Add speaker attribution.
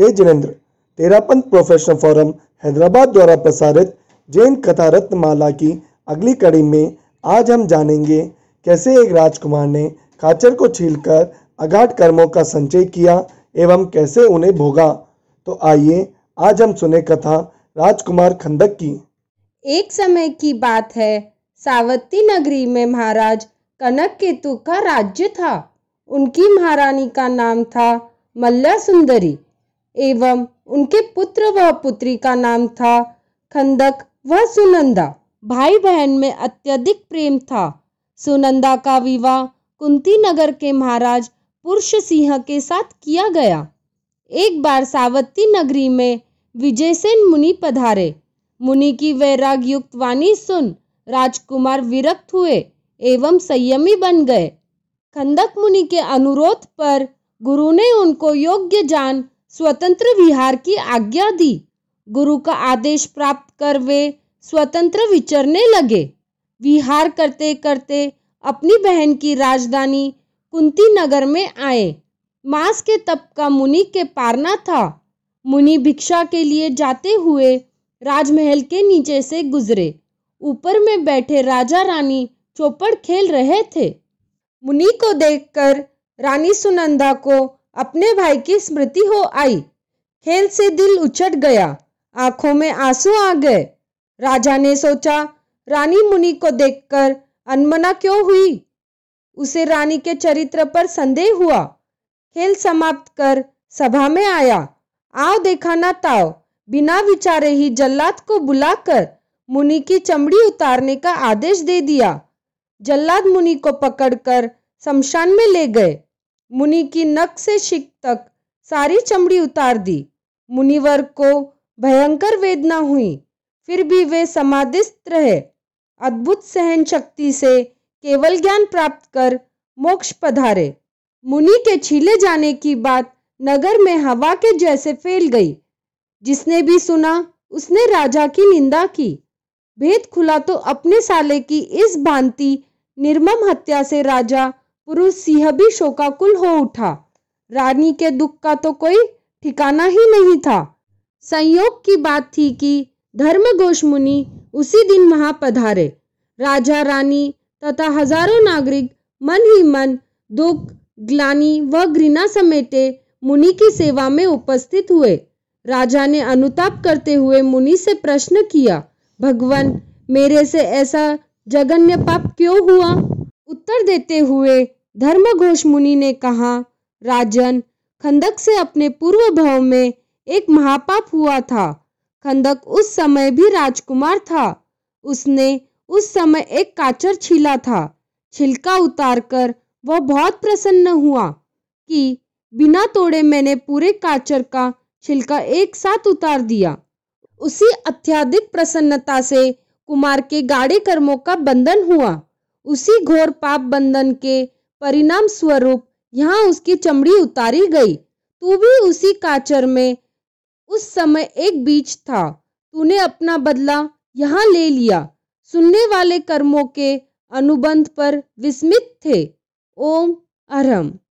Speaker 1: जय Jinendra. Terapanth professional forum Hyderabad द्वारा प्रसारित जैन कथा रत्नमाला की अगली कड़ी में आज हम जानेंगे कैसे एक राजकुमार ने खाचर को छीलकर अगाध कर्मों का संचय किया एवं कैसे उन्हें भोगा। तो आइए, आज हम सुने कथा राजकुमार खंडक की।
Speaker 2: एक समय की बात है। सावती नगरी में महाराज कनक केतु का राज्य था। उनकी महारानी का नाम था मल्ला सुंदरी। एवं उनके पुत्र व पुत्री का नाम था खंदक व सुनंदा। भाई बहन में अत्यधिक प्रेम था। सुनंदा का विवाह कुंती नगर के महाराज पुरुष सिंह के साथ किया गया। एक बार सावती नगरी में विजयसेन मुनि पधारे। मुनि की वैराग युक्त वाणी सुन राजकुमार विरक्त हुए एवं संयमी बन गए। खंदक मुनि के अनुरोध पर गुरु ने उनको योग्य जान स्वतंत्र विहार की आज्ञा दी। गुरु का आदेश प्राप्त कर वे स्वतंत्र विचरने लगे। विहार करते करते अपनी बहन की राजधानी कुंती नगर में आए। मास के तप का मुनि के पारना था। मुनि भिक्षा के लिए जाते हुए राजमहल के नीचे से गुजरे। ऊपर में बैठे राजा रानी चौपड़ खेल रहे थे। मुनि को देखकर रानी सुनंदा को अपने भाई की स्मृति हो आई। खेल से दिल उछट गया। आँखों में आँसू आ गए। राजा ने सोचा, रानी मुनि को देखकर अनमना क्यों हुई? उसे रानी के चरित्र पर संदेह हुआ। खेल समाप्त कर सभा में आया। आओ देखा ना ताओ। बिना विचारे ही जल्लाद को बुलाकर मुनि की चमड़ी उतारने का आदेश दे दिया। जल्लाद मुनि को पकड़कर शमशान में ले गए। मुनि की नक से शिक तक सारी चमड़ी उतार दी। मुनिवर को भयंकर वेदना हुई। फिर भी वे समाधिस्थ रहे। अद्भुत सहन शक्ति से केवल ज्ञान प्राप्त कर मोक्ष पधारे। मुनि के छीले जाने की बात नगर में हवा के जैसे फैल गई। जिसने भी सुना, उसने राजा की निंदा की। भेद खुला तो अपने साले की इस भांति निर्मम हत्या से राजा पुरुष सिंह भी शोकाकुल हो उठा। रानी के दुख का तो कोई ठिकाना ही नहीं था। संयोग की बात थी कि धर्मघोष मुनि उसी दिन वहाँ पधारे। राजा, रानी तथा हज़ारों नागरिक मन ही मन दुख, ग्लानी व घृणा समेटे मुनि की सेवा में उपस्थित हुए। राजा ने अनुताप करते हुए मुनि से प्रश्न किया, भगवान, मेरे से ऐसा जघन्य पाप क्यों हुआ? उत्तर देते हुए धर्मघोष मुनि ने कहा, राजन खंदक से अपने पूर्व भाव में एक महापाप हुआ था। खंदक उस समय भी राजकुमार था। उसने उस समय एक काचर छीला था। छिलका उतारकर वह बहुत प्रसन्न हुआ कि बिना तोड़े मैंने पूरे काचर का छिलका एक साथ उतार दिया। उसी अत्याधिक प्रसन्नता से कुमार के गाढ़े कर्मों का बंधन हुआ। उसी घोर पाप बंधन के परिणाम स्वरूप यहाँ उसकी चमड़ी उतारी गई। तू भी उसी काचर में उस समय एक बीच था। तूने अपना बदला यहाँ ले लिया। सुनने वाले कर्मों के अनुबंध पर विस्मित थे। ओम अरहम।